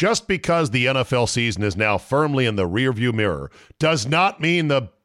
Just because the NFL season is now firmly in the rearview mirror does not mean the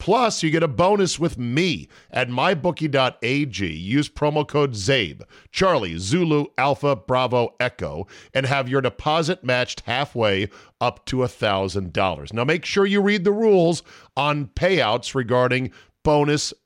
Plus, you get a bonus with me at mybookie.ag. Use promo code CZABE, Charlie, Zulu, Alpha, Bravo, Echo, and have your deposit matched halfway up to $1,000. Now, make sure you read the rules on payouts regarding bonus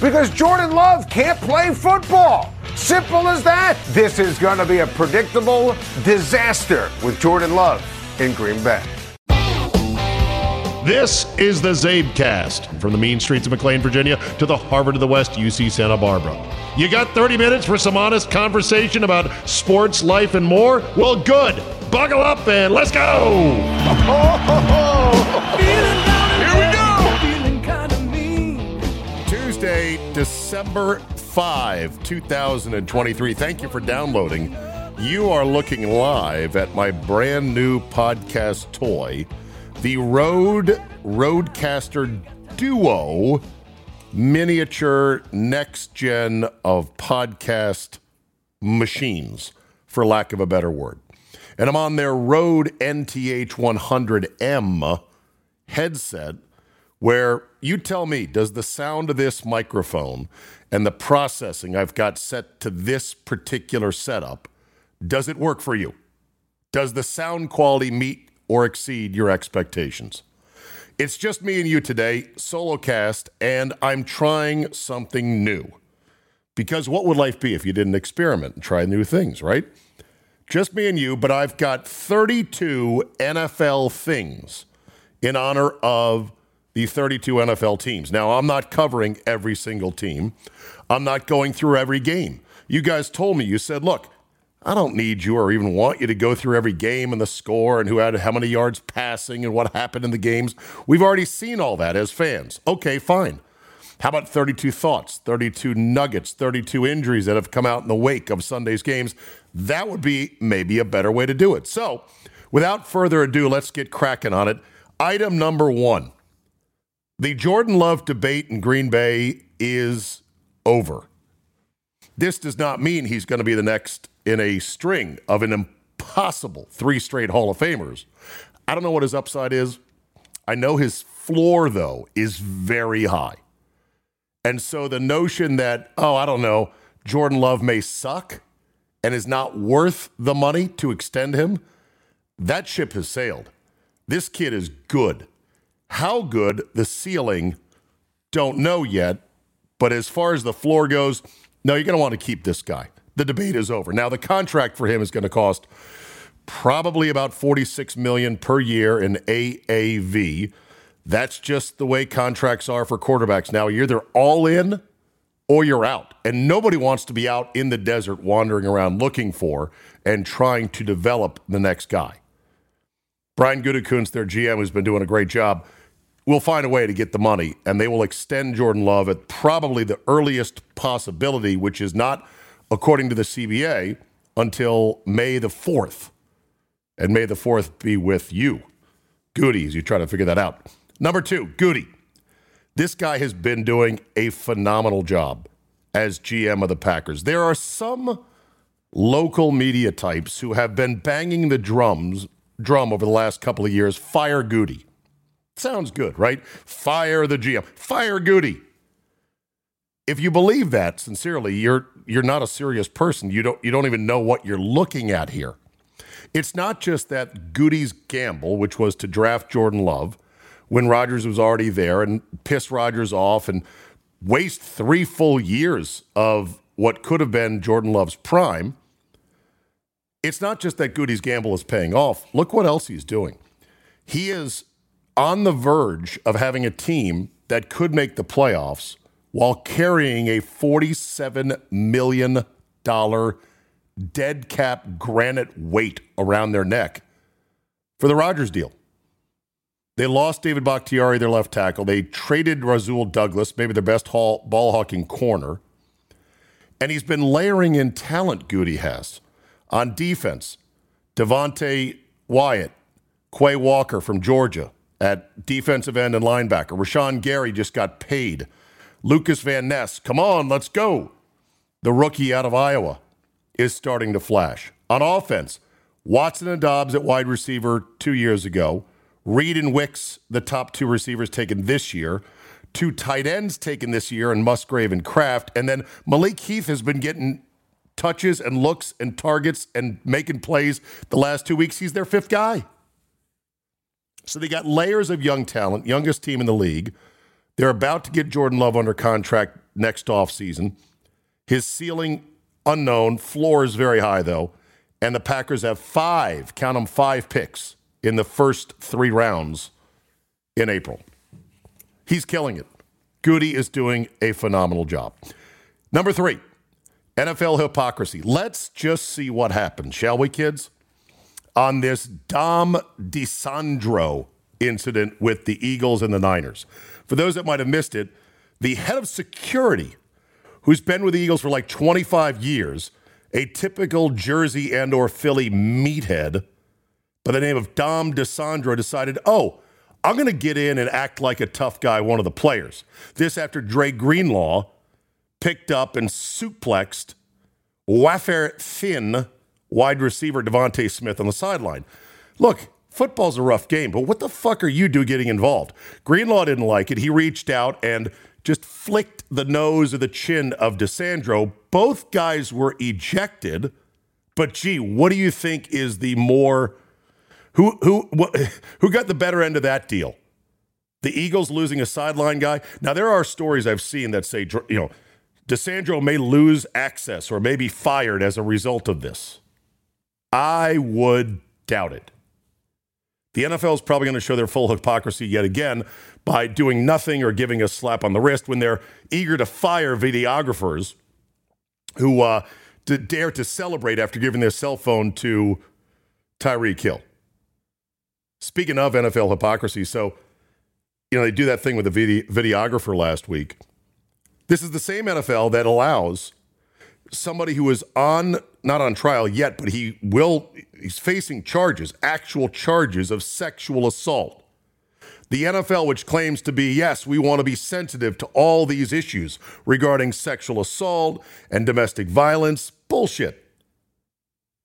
Because Jordan Love can't play football. Simple as that. This is going to be a predictable disaster with Jordan Love in Green Bay. This is the Czabecast from the mean streets of McLean, Virginia to the Harvard of the West, UC Santa Barbara. You got 30 minutes for some honest conversation about sports, life, and more? Well, good. Buckle up and let's go. Oh, December 5, 2023. Thank you for downloading. You are looking live at my brand new podcast toy, the Rode Rodecaster Duo miniature next gen of podcast machines, for lack of a better word. And I'm on their Rode NTH 100M headset, where you tell me, does the sound of this microphone and the processing I've got set to this particular setup, does it work for you? Does the sound quality meet or exceed your expectations? It's just me and you today, solo cast, and I'm trying something new. Because what would life be if you didn't experiment and try new things, right? Just me and you, but I've got 32 NFL things in honor of the 32 NFL teams. Now, I'm not covering every single team. I'm not going through every game. You guys told me, you said, look, I don't need you or even want you to go through every game and the score and who had how many yards passing and what happened in the games. We've already seen all that as fans. Okay, fine. How about 32 thoughts, 32 nuggets, 32 injuries that have come out in the wake of Sunday's games? That would be maybe a better way to do it. So, without further ado, let's get cracking on it. Item number one the Jordan Love debate in Green Bay is over. This does not mean he's going to be the next in a string of an impossible three straight Hall of Famers. I don't know what his upside is. I know his floor, though, is very high. And so the notion that, oh, I don't know, Jordan Love may suck and is not worth the money to extend him, that ship has sailed. This kid is good. How good the ceiling, don't know yet. But as far as the floor goes, no, you're going to want to keep this guy. The debate is over. Now, the contract for him is going to cost probably about 46 million per year in AAV. That's just the way contracts are for quarterbacks now. You're either all in or you're out. And nobody wants to be out in the desert wandering around looking for and trying to develop the next guy. Brian Gutekunst, their GM, has been doing a great job. Will find a way to get the money, and they will extend Jordan Love at probably the earliest possibility, which is not, according to the CBA, until May the 4th. And May the 4th be with you. Goody, as you try to figure that out. Number two, Goody. This guy has been doing a phenomenal job as GM of the Packers. There are some local media types who have been banging the drums drum over the last couple of years. Fire Goody. Sounds good, right? Fire the GM. Fire Goody. If you believe that sincerely, you're you're not a serious person. You don't you don't even know what you're looking at here. It's not just that Goody's gamble, which was to draft Jordan Love when Rodgers was already there and piss Rodgers off and waste three full years of what could have been Jordan Love's prime. It's not just that Goody's gamble is paying off. Look what else he's doing. He is on the verge of having a team that could make the playoffs while carrying a $47 million dead cap granite weight around their neck for the Rodgers deal. They lost David Bakhtiari, their left tackle. They traded Rasul Douglas, maybe their best ball hawking corner. And he's been layering in talent, Goody has. On defense, Devonte Wyatt, Quay Walker from Georgia at defensive end and linebacker. Rashan Gary just got paid. Lukas Van Ness, come on, let's go. The rookie out of Iowa is starting to flash. On offense, Watson and Dobbs at wide receiver two years ago. Reed and Wicks, the top two receivers taken this year. Two tight ends taken this year, and Musgrave and Kraft. And then Malik Heath has been getting touches and looks and targets and making plays the last two weeks. He's their fifth guy. So they got layers of young talent, youngest team in the league. They're about to get Jordan Love under contract next offseason. His ceiling unknown, floor is very high though. And the Packers have five, count them five picks in the first three rounds in April. He's killing it. Goody is doing a phenomenal job. Number three, NFL hypocrisy. Let's just see what happens, shall we, kids? On this Dom DiSandro incident with the Eagles and the Niners. For those that might have missed it, the head of security, who's been with the Eagles for like 25 years, a typical Jersey and or Philly meathead, by the name of Dom DiSandro decided, oh, I'm going to get in and act like a tough guy, one of the players. This after Dre Greenlaw picked up and suplexed wafer thin wide receiver DeVonta Smith on the sideline. Look, football's a rough game, but what the fuck are you do getting involved? Greenlaw didn't like it. He reached out and just flicked the nose or the chin of DiSandro. Both guys were ejected. But gee, what do you think is the more who who who got the better end of that deal? The Eagles losing a sideline guy. Now there are stories I've seen that say you know DiSandro may lose access or may be fired as a result of this. I would doubt it. The NFL is probably going to show their full hypocrisy yet again by doing nothing or giving a slap on the wrist when they're eager to fire videographers who uh, dare to celebrate after giving their cell phone to Tyreek Hill. Speaking of NFL hypocrisy, so, you know, they do that thing with the video- videographer last week. This is the same NFL that allows somebody who is on, not on trial yet, but he will, he's facing charges, actual charges of sexual assault. The NFL, which claims to be, yes, we want to be sensitive to all these issues regarding sexual assault and domestic violence, bullshit.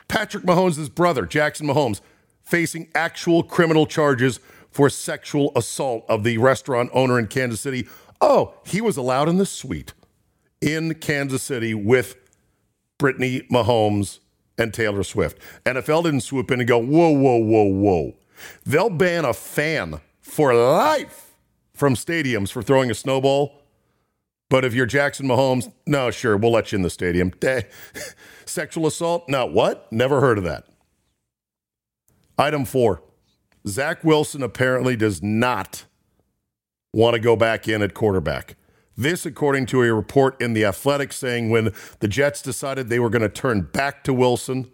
Patrick Mahomes' brother, Jackson Mahomes, facing actual criminal charges for sexual assault of the restaurant owner in Kansas City. Oh, he was allowed in the suite in Kansas City with Brittany Mahomes and Taylor Swift. NFL didn't swoop in and go, whoa, whoa, whoa, whoa. They'll ban a fan for life from stadiums for throwing a snowball. But if you're Jackson Mahomes, no, sure, we'll let you in the stadium. Sexual assault? No, what? Never heard of that. Item four Zach Wilson apparently does not want to go back in at quarterback. This, according to a report in The Athletic, saying when the Jets decided they were going to turn back to Wilson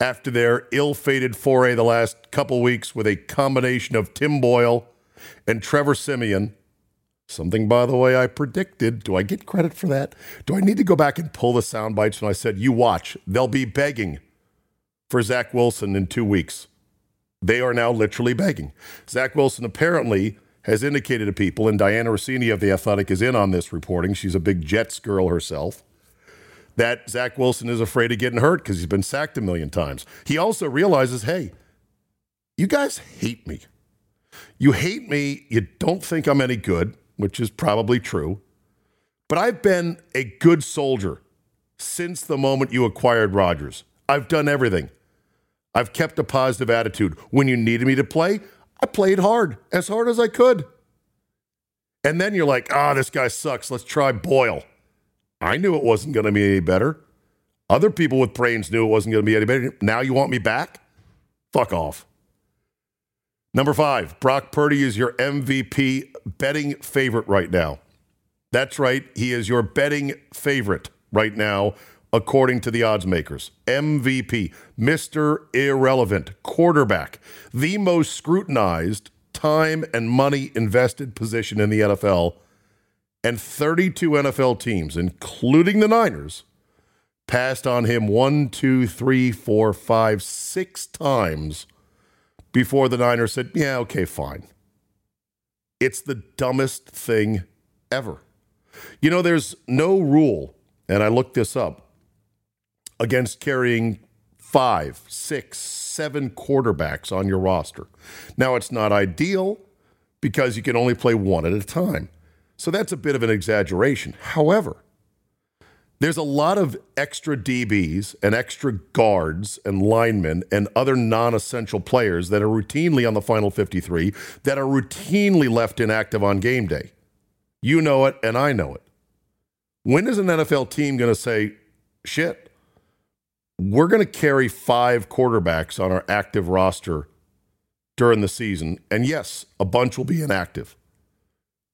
after their ill fated foray the last couple weeks with a combination of Tim Boyle and Trevor Siemian. Something, by the way, I predicted. Do I get credit for that? Do I need to go back and pull the sound bites when I said, you watch, they'll be begging for Zach Wilson in two weeks? They are now literally begging. Zach Wilson apparently has indicated to people, and Dianna Russini of The Athletic is in on this reporting. She's a big Jets girl herself. That Zach Wilson is afraid of getting hurt because he's been sacked a million times. He also realizes, hey, you guys hate me. You hate me. You don't think I'm any good, which is probably true. But I've been a good soldier since the moment you acquired Rodgers. I've done everything. I've kept a positive attitude. When you needed me to play, I played hard, as hard as I could. And then you're like, ah, oh, this guy sucks. Let's try Boyle. I knew it wasn't going to be any better. Other people with brains knew it wasn't going to be any better. Now you want me back? Fuck off. Number five, Brock Purdy is your MVP betting favorite right now. That's right. He is your betting favorite right now according to the odds makers. MVP, Mr. Irrelevant, quarterback, the most scrutinized time and money invested position in the NFL. And 32 NFL teams, including the Niners, passed on him one, two, three, four, five, six times before the Niners said, Yeah, okay, fine. It's the dumbest thing ever. You know, there's no rule, and I looked this up against carrying five, six, seven quarterbacks on your roster. Now, it's not ideal because you can only play one at a time. So that's a bit of an exaggeration. However, there's a lot of extra DBs and extra guards and linemen and other non essential players that are routinely on the final 53 that are routinely left inactive on game day. You know it, and I know it. When is an NFL team going to say, shit, we're going to carry five quarterbacks on our active roster during the season. And yes, a bunch will be inactive.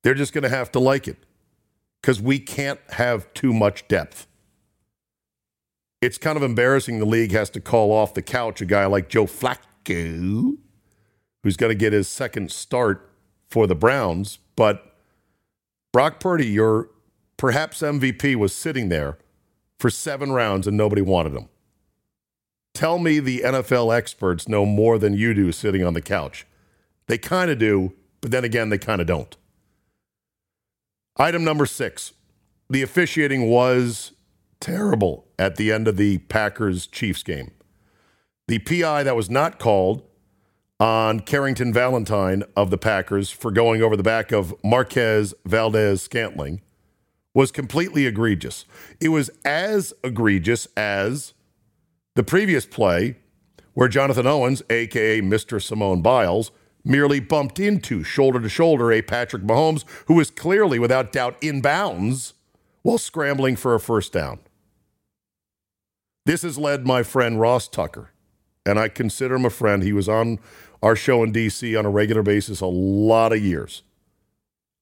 They're just going to have to like it because we can't have too much depth. It's kind of embarrassing the league has to call off the couch a guy like Joe Flacco, who's going to get his second start for the Browns. But Brock Purdy, your perhaps MVP, was sitting there for seven rounds and nobody wanted him. Tell me the NFL experts know more than you do sitting on the couch. They kind of do, but then again, they kind of don't. Item number six the officiating was terrible at the end of the Packers Chiefs game. The PI that was not called on Carrington Valentine of the Packers for going over the back of Marquez Valdes-Scantling was completely egregious. It was as egregious as the previous play, where Jonathan Owens, aka Mr. Simone Biles, merely bumped into shoulder to shoulder a Patrick Mahomes who was clearly, without doubt, in bounds while scrambling for a first down. This has led my friend Ross Tucker, and I consider him a friend. He was on our show in DC on a regular basis a lot of years.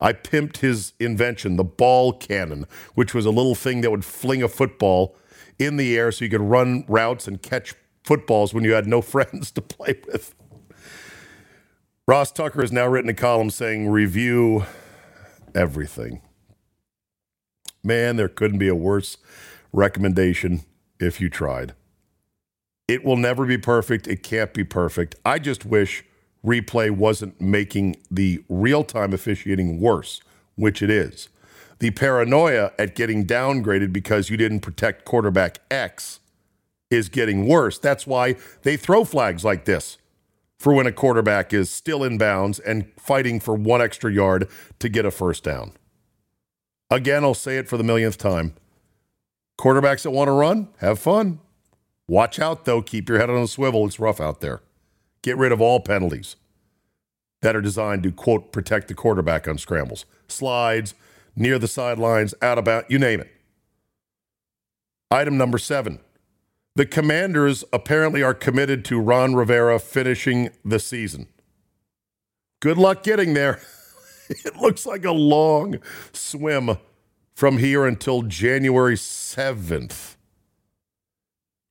I pimped his invention, the ball cannon, which was a little thing that would fling a football in the air so you could run routes and catch footballs when you had no friends to play with. Ross Tucker has now written a column saying, review everything. Man, there couldn't be a worse recommendation if you tried. It will never be perfect. It can't be perfect. I just wish replay wasn't making the real time officiating worse, which it is the paranoia at getting downgraded because you didn't protect quarterback X is getting worse. That's why they throw flags like this for when a quarterback is still in bounds and fighting for one extra yard to get a first down. Again, I'll say it for the millionth time. Quarterbacks that want to run, have fun. Watch out, though. Keep your head on a swivel. It's rough out there. Get rid of all penalties that are designed to, quote, protect the quarterback on scrambles, slides, near the sidelines, out about, you name it. Item number seven the commanders apparently are committed to Ron Rivera finishing the season. Good luck getting there. it looks like a long swim from here until January 7th.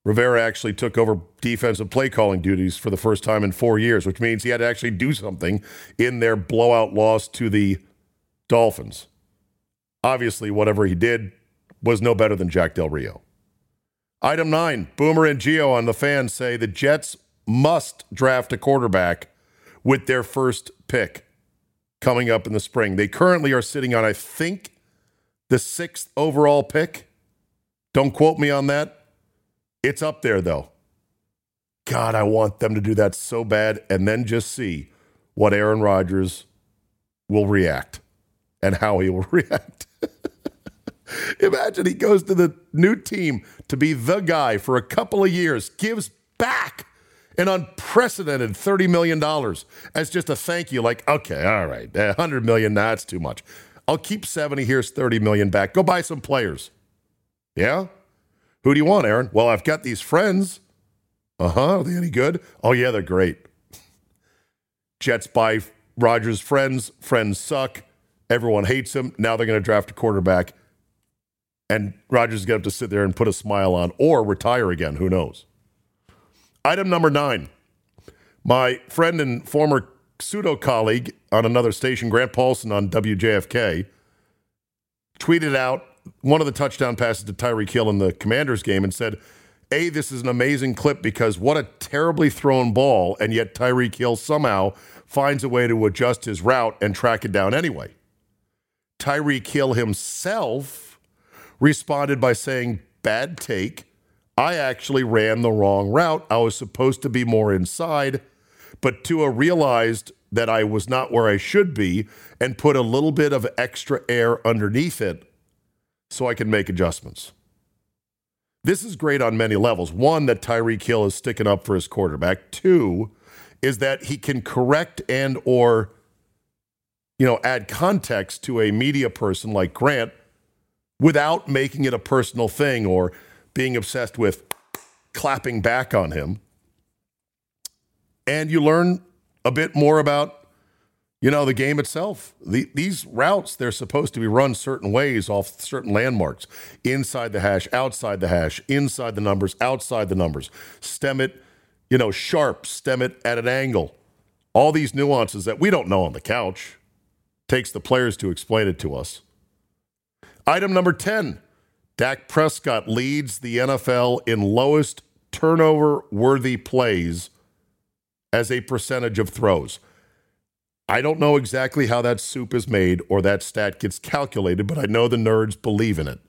Rivera actually took over defensive play calling duties for the first time in four years, which means he had to actually do something in their blowout loss to the Dolphins. Obviously, whatever he did was no better than Jack Del Rio. Item nine Boomer and Gio on the fans say the Jets must draft a quarterback with their first pick coming up in the spring. They currently are sitting on, I think, the sixth overall pick. Don't quote me on that. It's up there, though. God, I want them to do that so bad and then just see what Aaron Rodgers will react and how he will react. Imagine he goes to the new team to be the guy for a couple of years, gives back an unprecedented $30 million as just a thank you. Like, okay, all right, 100 million, that's too much. I'll keep 70, here's 30 million back. Go buy some players. Yeah? Who do you want, Aaron? Well, I've got these friends. Uh huh. Are they any good? Oh, yeah, they're great. Jets buy Rodgers' friends. Friends suck. Everyone hates him. Now they're going to draft a quarterback and Rodgers is going to have to sit there and put a smile on or retire again. Who knows? Item number nine. My friend and former pseudo colleague on another station, Grant Paulsen on WJFK, tweeted out one of the touchdown passes to Tyreek Hill in the Commanders game and said, A, this is an amazing clip because what a terribly thrown ball, and yet Tyreek Hill somehow finds a way to adjust his route and track it down anyway. Tyreek Hill himself responded by saying, Bad take. I actually ran the wrong route. I was supposed to be more inside, but Tua realized that I was not where I should be and put a little bit of extra air underneath it so I can make adjustments. This is great on many levels. One, that Tyreek Hill is sticking up for his quarterback. Two, is that he can correct and or you know add context to a media person like Grant without making it a personal thing or being obsessed with clapping back on him. And you learn a bit more about, you know, the game itself. The, these routes, they're supposed to be run certain ways off certain landmarks inside the hash, outside the hash, inside the numbers, outside the numbers. Stem it, you know, sharp, stem it at an angle. All these nuances that we don't know on the couch takes the players to explain it to us. Item number 10 Dak Prescott leads the NFL in lowest turnover worthy plays as a percentage of throws. I don't know exactly how that soup is made or that stat gets calculated, but I know the nerds believe in it.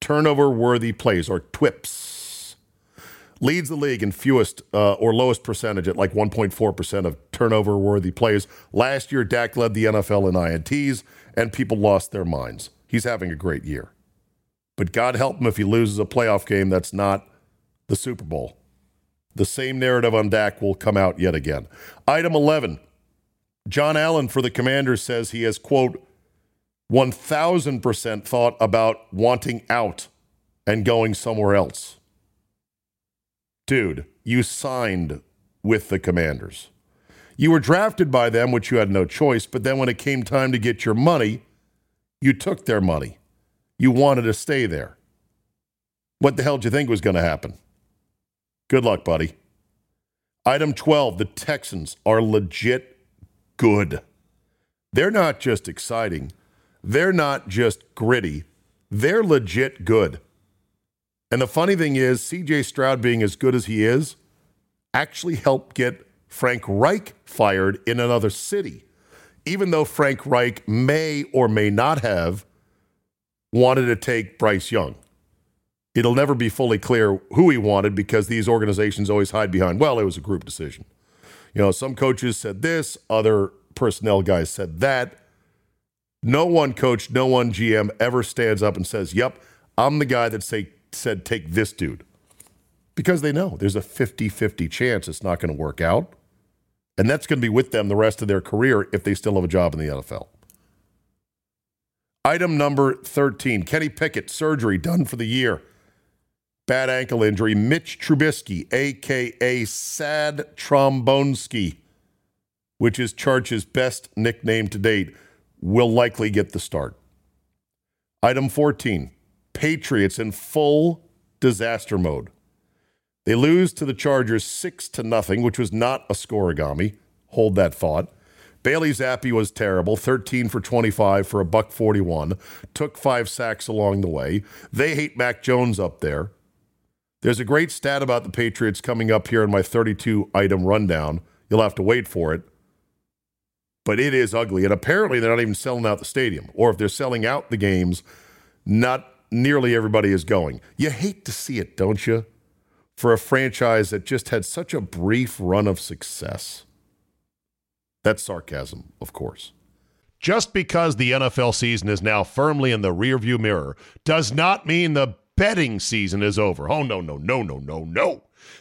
Turnover worthy plays or TWIPs leads the league in fewest uh, or lowest percentage at like 1.4% of turnover worthy plays. Last year, Dak led the NFL in INTs, and people lost their minds he's having a great year. But God help him if he loses a playoff game that's not the Super Bowl. The same narrative on Dak will come out yet again. Item 11 John Allen for the Commanders says he has, quote, 1000% thought about wanting out and going somewhere else. Dude, you signed with the Commanders. You were drafted by them, which you had no choice, but then when it came time to get your money, you took their money. You wanted to stay there. What the hell did you think was going to happen? Good luck, buddy. Item 12 the Texans are legit good. They're not just exciting, they're not just gritty, they're legit good. And the funny thing is, CJ Stroud being as good as he is actually helped get Frank Reich fired in another city even though Frank Reich may or may not have wanted to take Bryce Young. It'll never be fully clear who he wanted because these organizations always hide behind, well, it was a group decision. You know, some coaches said this, other personnel guys said that. No one coach, no one GM ever stands up and says, Yep, I'm the guy that say, said take this dude. Because they know there's a 50 50 chance it's not going to work out. And that's going to be with them the rest of their career if they still have a job in the NFL. Item number 13 Kenny Pickett, surgery done for the year bad ankle injury. Mitch Trubisky, a.k.a. Sad Trombonski, which is Charge's best nickname to date, will likely get the start. Item 14 Patriots in full disaster mode. They lose to the Chargers 6 to nothing, which was not a scorigami. Hold that thought. Bailey Zappe was terrible, 13 for 25 for a buck 41, took five sacks along the way. They hate Mac Jones up there. There's a great stat about the Patriots coming up here in my 32 item rundown. You'll have to wait for it. But it is ugly. And apparently, they're not even selling out the stadium. Or if they're selling out the games, not nearly everybody is going. You hate to see it, don't you? For a franchise that just had such a brief run of success. That's sarcasm, of course. Just because the NFL season is now firmly in the rearview mirror does not mean the betting season is over. Oh, no, no, no, no, no, no.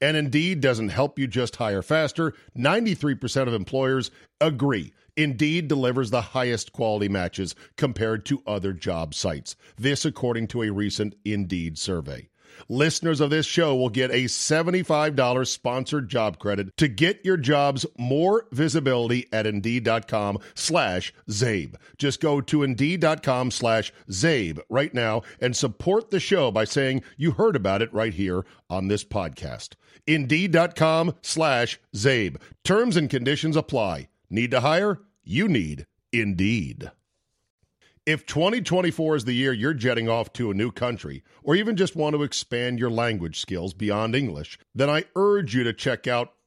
And Indeed doesn't help you just hire faster. 93% of employers agree. Indeed delivers the highest quality matches compared to other job sites. This, according to a recent Indeed survey. Listeners of this show will get a $75 sponsored job credit to get your jobs more visibility at Indeed.com slash Czabe. Just go to Indeed.com slash Czabe right now and support the show by saying you heard about it right here on this podcast. Indeed.com slash Czabe. Terms and conditions apply. Need to hire? You need Indeed. If 2024 is the year you're jetting off to a new country, or even just want to expand your language skills beyond English, then I urge you to check out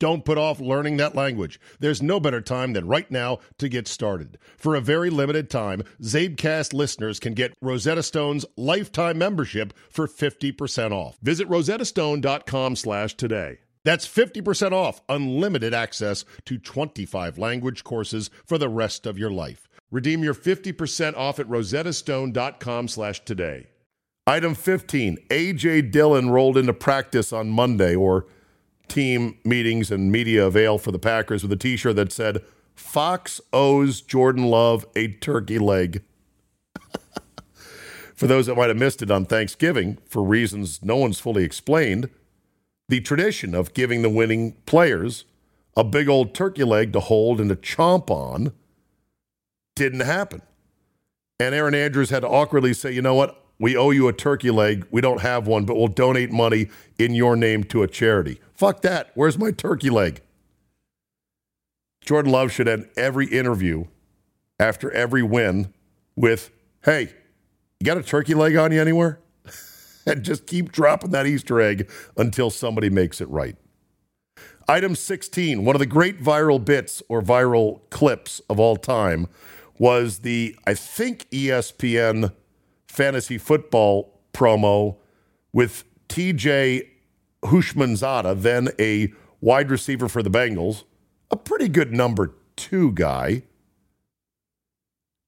Don't put off learning that language. There's no better time than right now to get started. For a very limited time, Czabecast listeners can get Rosetta Stone's lifetime membership for 50% off. Visit rosettastone.com slash today. That's 50% off unlimited access to 25 language courses for the rest of your life. Redeem your 50% off at rosettastone.com slash today. Item 15, A.J. Dillon rolled into practice on Monday, or team meetings and media avail for the Packers with a t shirt that said, Fox owes Jordan Love a turkey leg. for those that might have missed it on Thanksgiving, for reasons no one's fully explained, the tradition of giving the winning players a big old turkey leg to hold and to chomp on didn't happen. And Erin Andrews had to awkwardly say, you know what? We owe you a turkey leg. We don't have one, but we'll donate money in your name to a charity. Fuck that. Where's my turkey leg? Jordan Love should end every interview after every win with, hey, you got a turkey leg on you anywhere? and just keep dropping that Easter egg until somebody makes it right. Item 16, one of the great viral bits or viral clips of all time was the, I think, ESPN fantasy football promo with TJ Houshmandzadeh, then a wide receiver for the Bengals, a pretty good number two guy,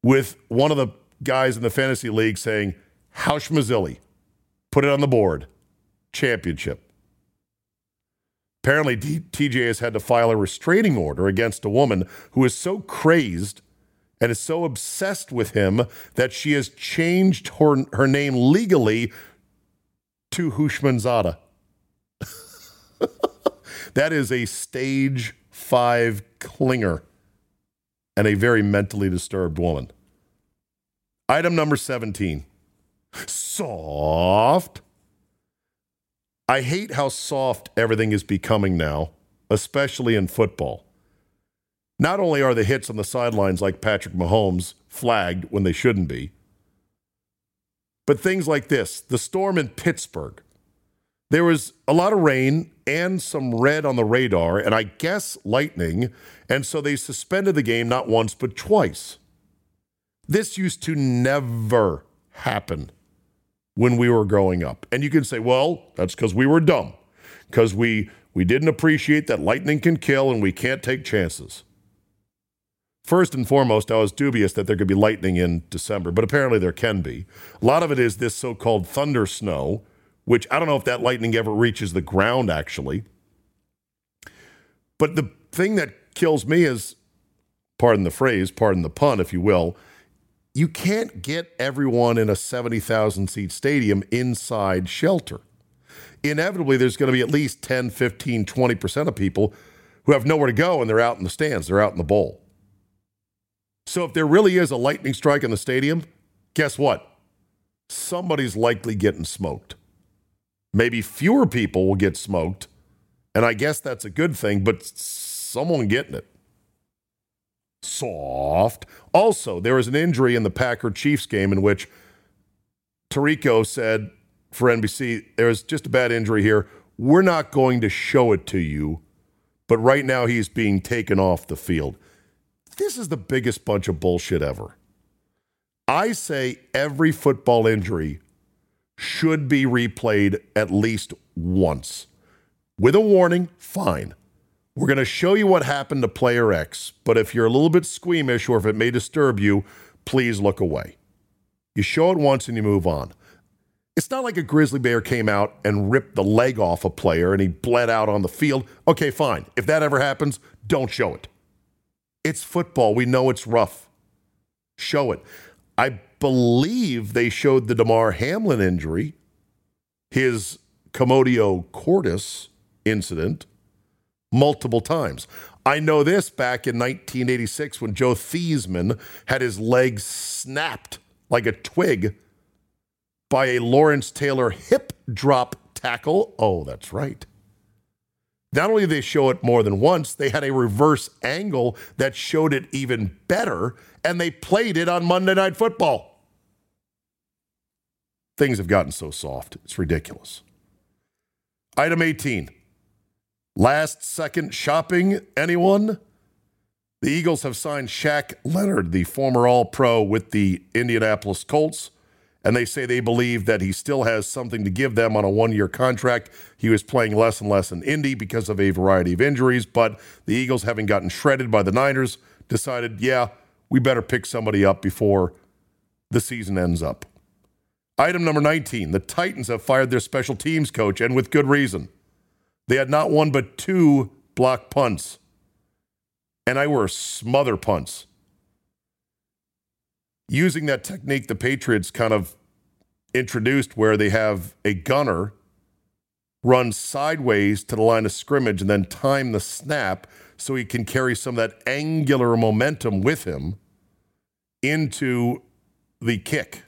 with one of the guys in the fantasy league saying, Housh Mazzilli, put it on the board, championship. Apparently, TJ has had to file a restraining order against a woman who is so crazed and is so obsessed with him that she has changed her, her name legally to Houshmandzadeh. that is a stage five clinger and a very mentally disturbed woman. Item number 17 soft. I hate how soft everything is becoming now, especially in football. Not only are the hits on the sidelines like Patrick Mahomes flagged when they shouldn't be, but things like this the storm in Pittsburgh. There was a lot of rain and some red on the radar, and I guess lightning, and so they suspended the game not once but twice. This used to never happen when we were growing up. And you can say, well, that's because we were dumb, because we, we didn't appreciate that lightning can kill and we can't take chances. First and foremost, I was dubious that there could be lightning in December, but apparently there can be. A lot of it is this so called thunder snow, which I don't know if that lightning ever reaches the ground actually. But the thing that kills me is, pardon the phrase, pardon the pun, if you will, you can't get everyone in a 70,000 seat stadium inside shelter. Inevitably, there's going to be at least 10, 15, 20% of people who have nowhere to go and they're out in the stands, they're out in the bowl. So if there really is a lightning strike in the stadium, guess what? Somebody's likely getting smoked. Maybe fewer people will get smoked, and I guess that's a good thing, but someone getting it. Soft. Also, there was an injury in the Packer Chiefs game in which Tirico said for NBC, there's just a bad injury here. We're not going to show it to you, but right now he's being taken off the field. This is the biggest bunch of bullshit ever. I say every football injury should be replayed at least once. With a warning, fine. We're going to show you what happened to player X, but if you're a little bit squeamish or if it may disturb you, please look away. You show it once and you move on. It's not like a grizzly bear came out and ripped the leg off a player and he bled out on the field. Okay, fine. If that ever happens, don't show it. It's football. We know it's rough. Show it. I believe they showed the Damar Hamlin injury, his commotio cordis incident, multiple times. I know this back in 1986 when Joe Theismann had his leg snapped like a twig by a Lawrence Taylor hip drop tackle. Oh, that's right. Not only did they show it more than once, they had a reverse angle that showed it even better, and they played it on Monday Night Football. Things have gotten so soft. It's ridiculous. Item 18. Last second shopping, anyone? The Eagles have signed Shaq Leonard, the former All Pro with the Indianapolis Colts and they say they believe that he still has something to give them on a one year contract. He was playing less and less in Indy because of a variety of injuries, but the Eagles, having gotten shredded by the Niners, decided, yeah, we better pick somebody up before the season ends up. Item number 19 the Titans have fired their special teams coach, and with good reason. They had not one but two block punts, and I were smother punts. Using that technique the Patriots kind of introduced where they have a gunner run sideways to the line of scrimmage and then time the snap so he can carry some of that angular momentum with him into the kick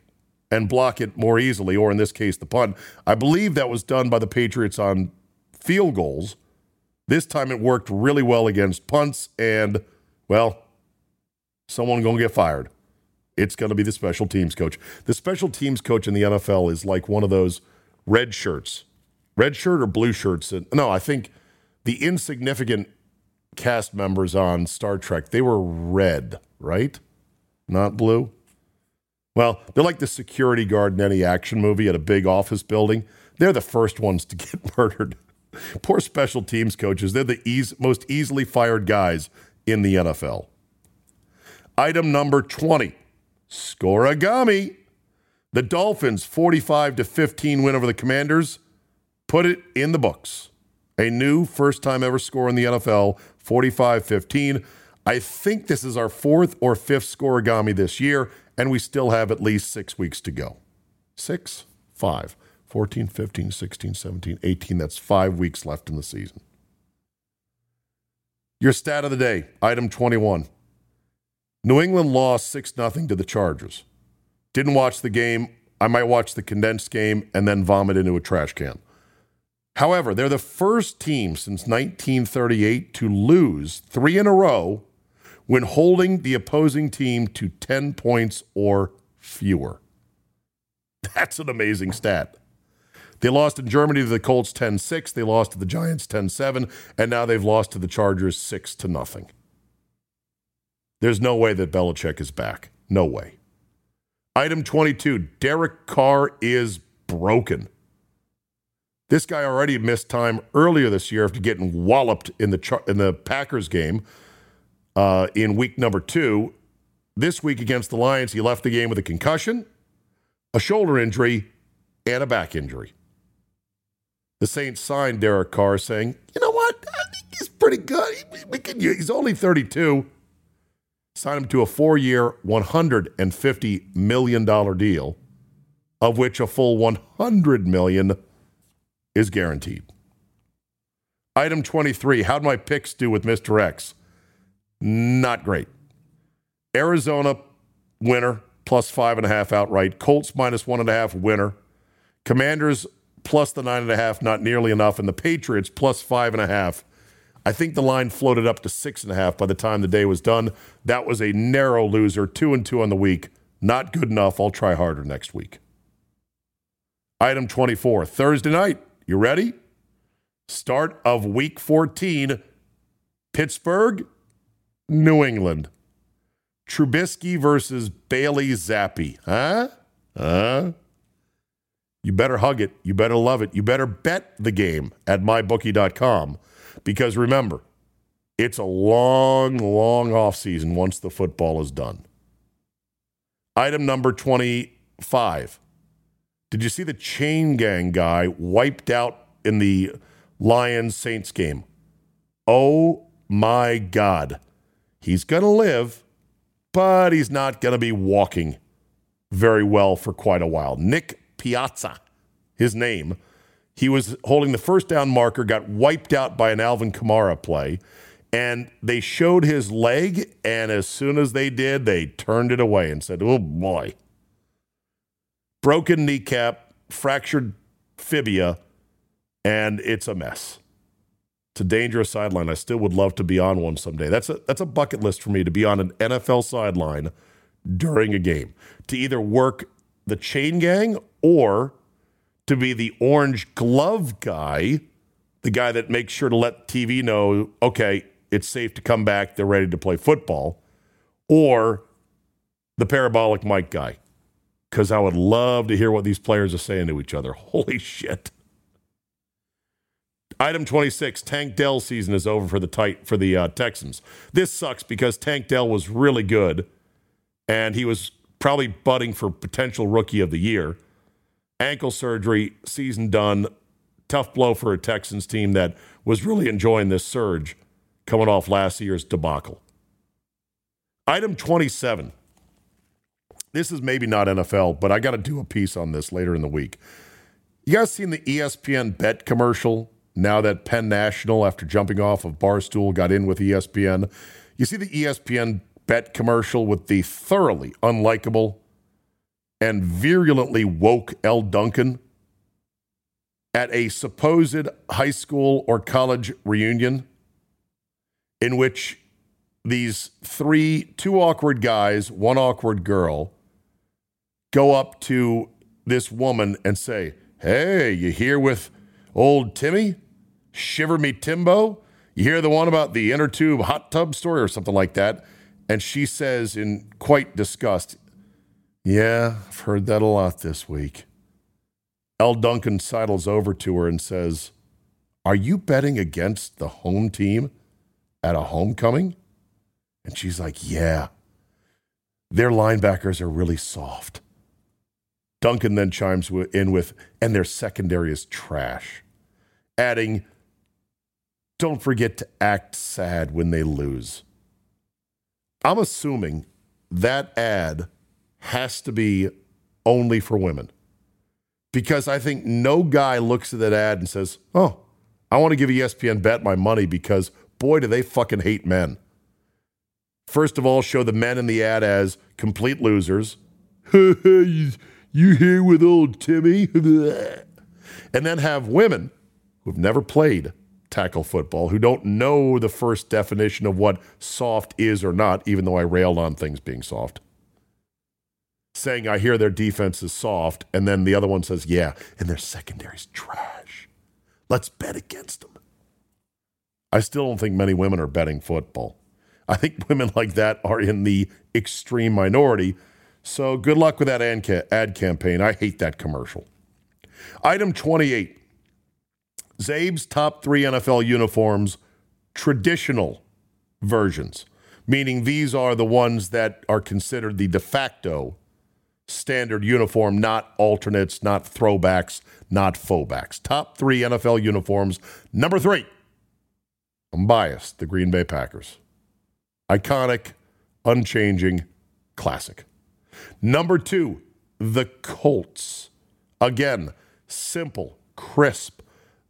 and block it more easily, or in this case, the punt. I believe that was done by the Patriots on field goals. This time it worked really well against punts, and, well, someone to get fired. It's to be the special teams coach. The special teams coach in the NFL is like one of those red shirts, red shirt or blue shirts. No, I think the insignificant cast members on Star Trek, they were red, right? Not blue. Well, they're like the security guard in any action movie at a big office building. They're the first ones to get murdered. Poor special teams coaches. They're the eas- most easily fired guys in the NFL. Item number 20 Scorigami. The Dolphins 45 to 15 win over the Commanders. Put it in the books. A new first time ever score in the NFL, 45 15. I think this is our fourth or fifth scorigami this year, and we still have at least six weeks to go. Six, five, 14, 15, 16, 17, 18. That's five weeks left in the season. Your stat of the day, item 21. New England lost 6 0 to the Chargers. Didn't watch the game. I might watch the condensed game and then vomit into a trash can. However, they're the first team since 1938 to lose three in a row when holding the opposing team to 10 points or fewer. That's an amazing stat. They lost in Germany to the Colts 10 6. They lost to the Giants 10 7. And now they've lost to the Chargers 6 to nothing. There's no way that Belichick is back. No way. Item 22 Derek Carr is broken. This guy already missed time earlier this year after getting walloped in the in the Packers game uh, in week number two. This week against the Lions, he left the game with a concussion, a shoulder injury, and a back injury. The Saints signed Derek Carr, saying, "You know what? I think he's pretty good. He, can, he's only 32 signed him to a four year, $150 million deal, of which a full 100 million is guaranteed. Item 23 How'd my picks do with Mr. X? Not great. Arizona winner, plus five and a half outright. Colts minus one and a half winner. Commanders plus the nine and a half, not nearly enough. And the Patriots plus five and a half I think the line floated up to six and a half by the time the day was done. That was a narrow loser, two and two on the week. Not good enough. I'll try harder next week. Item 24, Thursday night. You ready? Start of week 14. Pittsburgh, New England. Trubisky versus Bailey Zappe. Huh? Huh? You better hug it. You better love it. You better bet the game at mybookie.com because remember, it's a long, long off season once the football is done. Item number 25. Did you see the chain gang guy wiped out in the Lions Saints game? Oh my God. He's going to live, but he's not going to be walking very well for quite a while. Nick Piazza, his name he was holding the first down marker, got wiped out by an Alvin Kamara play, and they showed his leg. And as soon as they did, they turned it away and said, Oh boy. Broken kneecap, fractured fibia, and it's a mess, to dangerous sideline. I still would love to be on one someday. That's a that's a bucket list for me to be on an NFL sideline during a game. To either work the chain gang or to be the orange glove guy, the guy that makes sure to let TV know, okay, it's safe to come back, they're ready to play football, or the parabolic mic guy. Because I would love to hear what these players are saying to each other. Holy shit. Item 26, Tank Dell season is over for the tight for the uh, Texans. This sucks because Tank Dell was really good and he was probably budding for potential rookie of the year. Ankle surgery, season done. Tough blow for a Texans team that was really enjoying this surge coming off last year's debacle. Item 27. This is maybe not NFL, but I got to do a piece on this later in the week. You guys seen the ESPN bet commercial now that Penn National, after jumping off of Barstool, got in with ESPN. You see the ESPN bet commercial with the thoroughly unlikable and virulently woke Elle Duncan at a supposed high school or college reunion in which these three, two awkward guys, one awkward girl, go up to this woman and say, Hey, you here with old Timmy? Shiver Me Timbo. You hear the one about the inner tube hot tub story or something like that. And she says, in quite disgust, Yeah, I've heard that a lot this week. Elle Duncan sidles over to her and says, Are you betting against the home team at a homecoming? And she's like, Yeah. Their linebackers are really soft. Duncan then chimes in with, and their secondary is trash, adding, don't forget to act sad when they lose. I'm assuming that ad has to be only for women because I think no guy looks at that ad and says, Oh, I want to give ESPN Bet my money because boy, do they fucking hate men. First of all, show the men in the ad as complete losers. here with old Timmy? and then have women who've never played tackle football who don't know the first definition of what soft is or not, even though I railed on things being soft. Saying, I hear their defense is soft, and then the other one says, yeah, and their secondary's trash. Let's bet against them. I still don't think many women are betting football. I think women like that are in the extreme minority. So good luck with that ad campaign. I hate that commercial. Item 28 Czabe's top three NFL uniforms, traditional versions, meaning these are the ones that are considered the de facto standard uniform, not alternates, not throwbacks, not faux Top three NFL uniforms. Number three, I'm biased, the Green Bay Packers. Iconic, unchanging, classic. Number two, the Colts. Again, simple, crisp,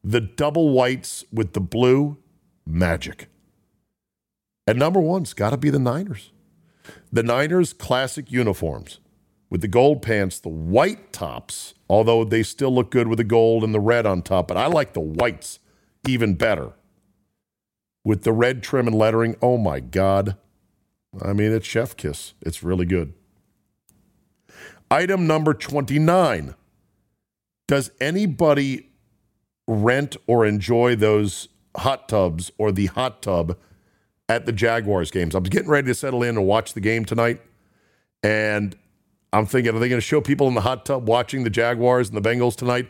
the double whites with the blue, magic. And number one's got to be the Niners. The Niners classic uniforms with the gold pants, the white tops, although they still look good with the gold and the red on top, but I like the whites even better. With the red trim and lettering, oh my God. I mean, it's chef kiss. It's really good. Item number 29. Does anybody rent or enjoy those hot tubs or the hot tub at the Jaguars games. I'm getting ready to settle in and watch the game tonight, and I'm thinking, are they going to show people in the hot tub watching the Jaguars and the Bengals tonight?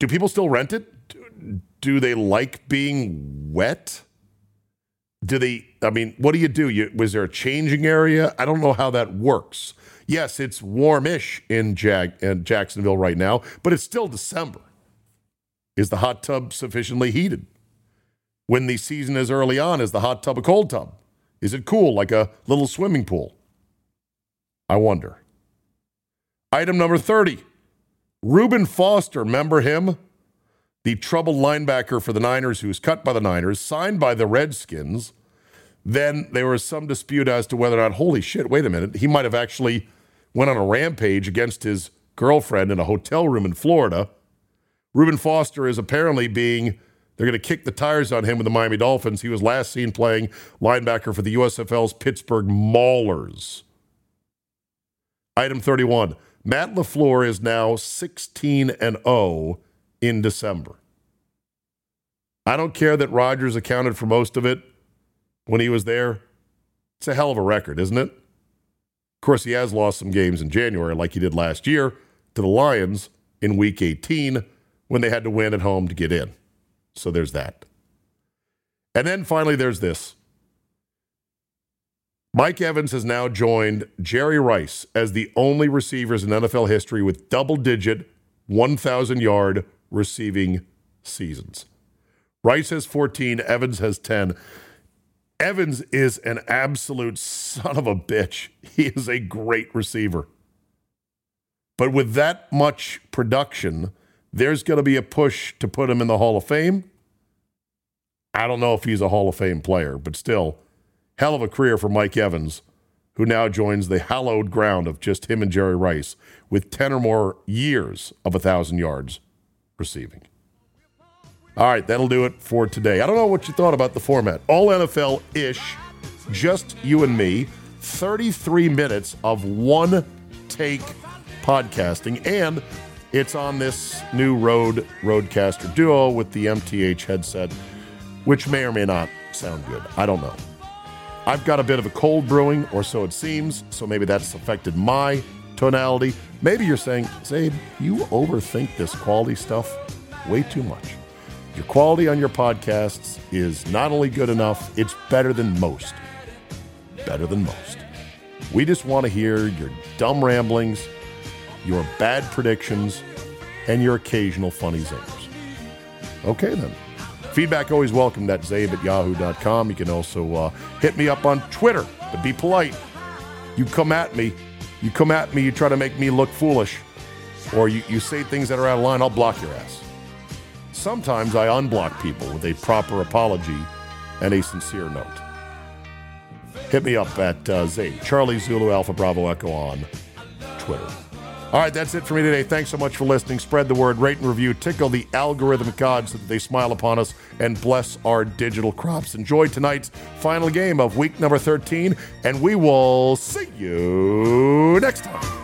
Do people still rent it? Do they like being wet? Do they? I mean, what do you do? You, was there a changing area? I don't know how that works. Yes, it's warmish in Jag in Jacksonville right now, but it's still December. Is the hot tub sufficiently heated? When the season is early on, is the hot tub a cold tub? Is it cool like a little swimming pool? I wonder. Item number 30. Reuben Foster, remember him? The troubled linebacker for the Niners who was cut by the Niners, signed by the Redskins. Then there was some dispute as to whether or not, holy shit, wait a minute, he might have actually went on a rampage against his girlfriend in a hotel room in Florida Reuben Foster is apparently being They're going to kick the tires on him with the Miami Dolphins. He was last seen playing linebacker for the USFL's Pittsburgh Maulers. Item 31. Matt LaFleur is now 16 and 0 in December. I don't care that Rodgers accounted for most of it when he was there. It's a hell of a record, isn't it? Of course, he has lost some games in January, like he did last year to the Lions in week 18 when they had to win at home to get in. So there's that. And then finally, there's this. Mike Evans has now joined Jerry Rice as the only receivers in NFL history with double digit 1,000 yard receiving seasons. Rice has 14, Evans has 10. Evans is an absolute son of a bitch. He is a great receiver. But with that much production, there's going to be a push to put him in the Hall of Fame. I don't know if he's a Hall of Fame player, but still, hell of a career for Mike Evans, who now joins the hallowed ground of just him and Jerry Rice with 10 or more years of a 1,000 yards receiving. All right, that'll do it for today. I don't know what you thought about the format. All NFL ish, just you and me, 33 minutes of one take podcasting, and it's on this new Rode Rodecaster Duo with the NTH headset, which may or may not sound good. I don't know. I've got a bit of a cold brewing, or so it seems, so maybe that's affected my tonality. Maybe you're saying, Czabe, you overthink this quality stuff way too much. Your quality on your podcasts is not only good enough, it's better than most. Better than most. We just want to hear your dumb ramblings your bad predictions, and your occasional funny zingers. Okay, then. Feedback always welcome at czabe at yahoo.com. You can also uh, hit me up on Twitter, but be polite. You come at me, you come at me, you try to make me look foolish, or you, you say things that are out of line, I'll block your ass. Sometimes I unblock people with a proper apology and a sincere note. Hit me up at uh, Czabe, Charlie Zulu Alpha Bravo Echo on Twitter. All right, that's it for me today. Thanks so much for listening. Spread the word, rate and review, tickle the algorithmic gods so that they smile upon us and bless our digital crops. Enjoy tonight's final game of week number 13, and we will see you next time.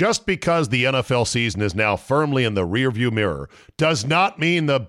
Just because the NFL season is now firmly in the rearview mirror does not mean the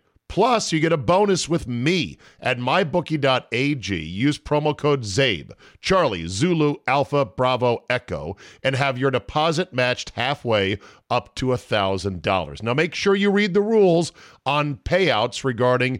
Plus, you get a bonus with me at mybookie.ag. Use promo code CZABE, Charlie, Zulu, Alpha, Bravo, Echo, and have your deposit matched halfway up to $1,000. Now, make sure you read the rules on payouts regarding